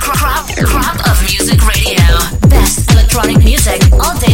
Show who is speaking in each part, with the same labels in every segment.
Speaker 1: Crowd of Music Radio. Best electronic music all day.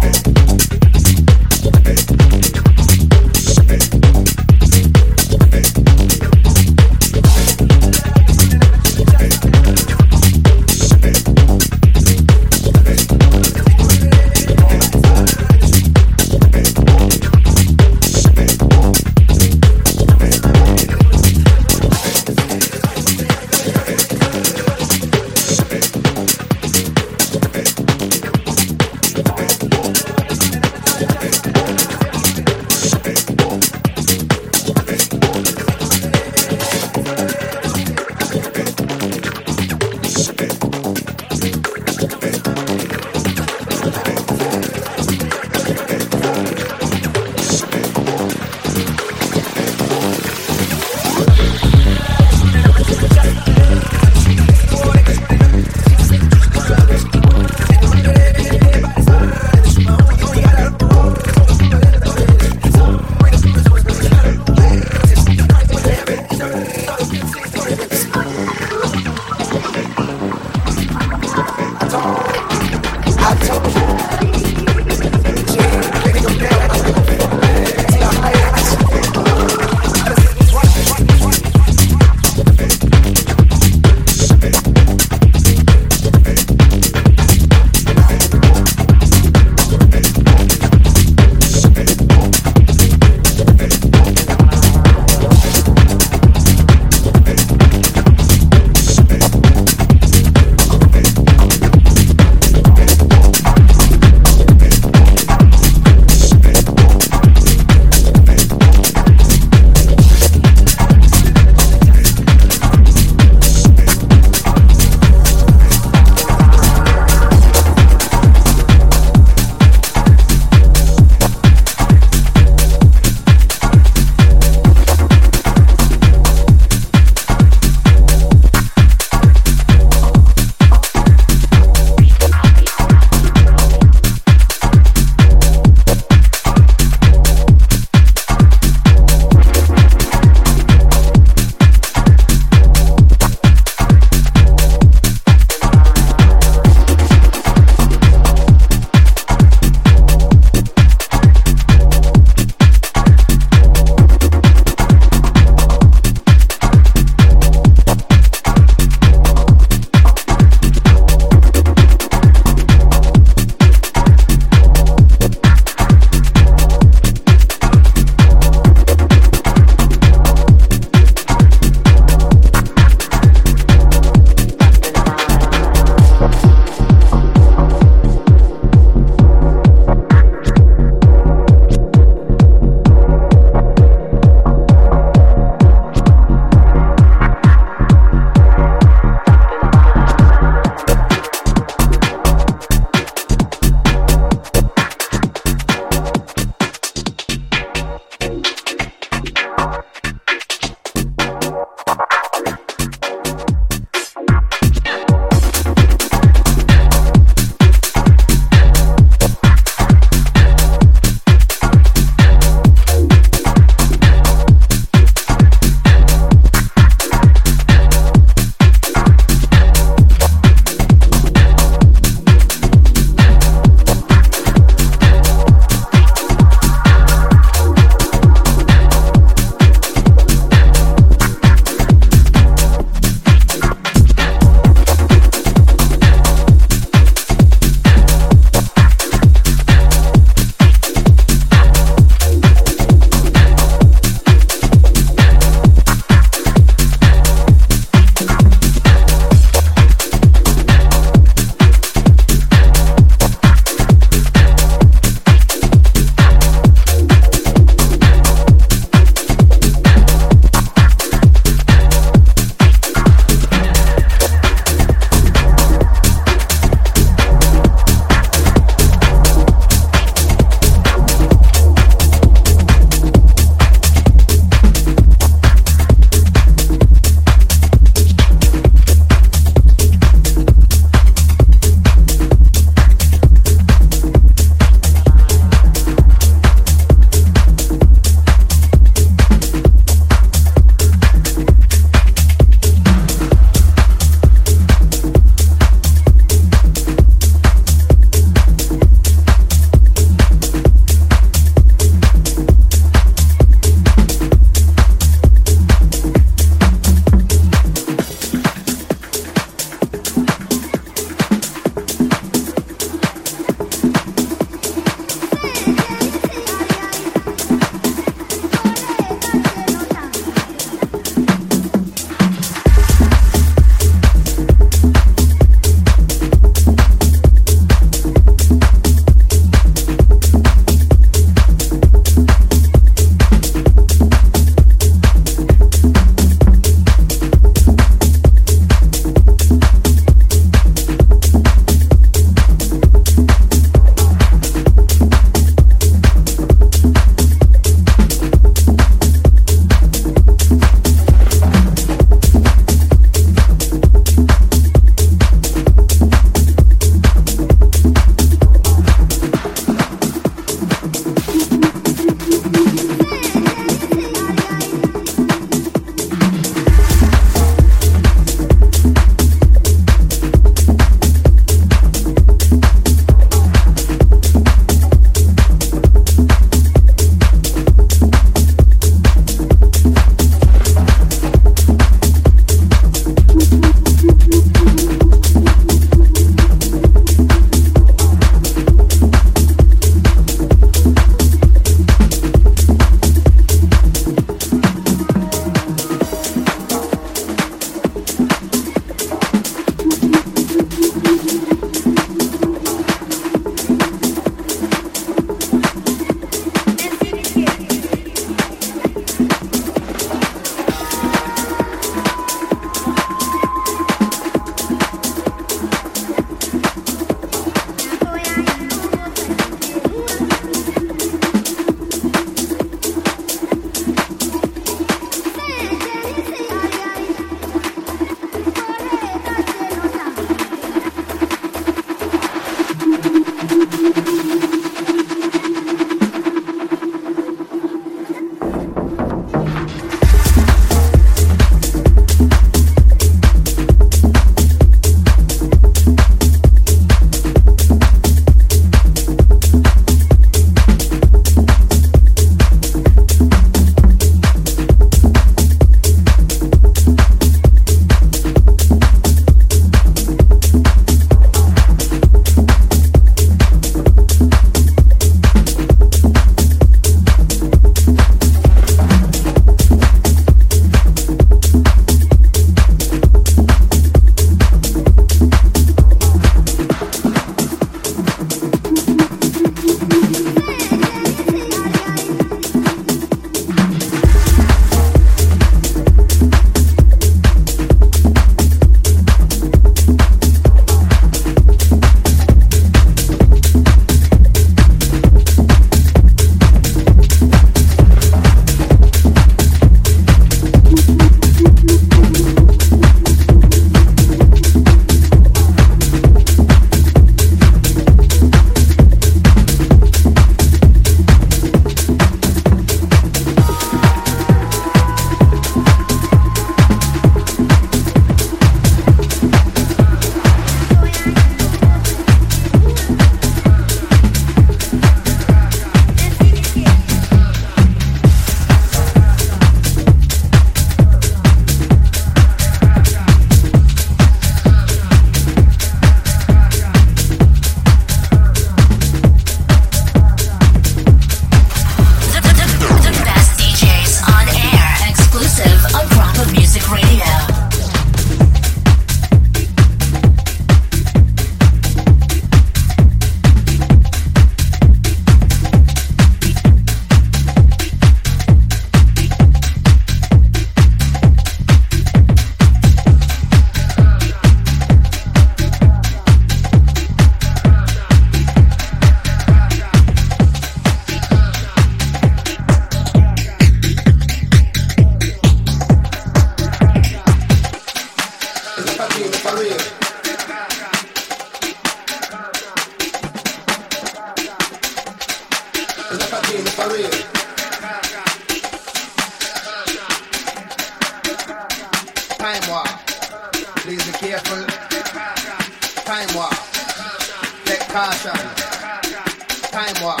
Speaker 2: Time warp.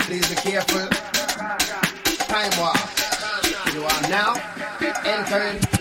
Speaker 2: Please be careful. Time warp. You are now entering.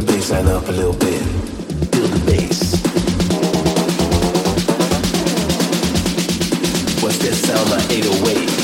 Speaker 3: the bass line up a little bit.
Speaker 4: Feel the bass. What's that sound like 808?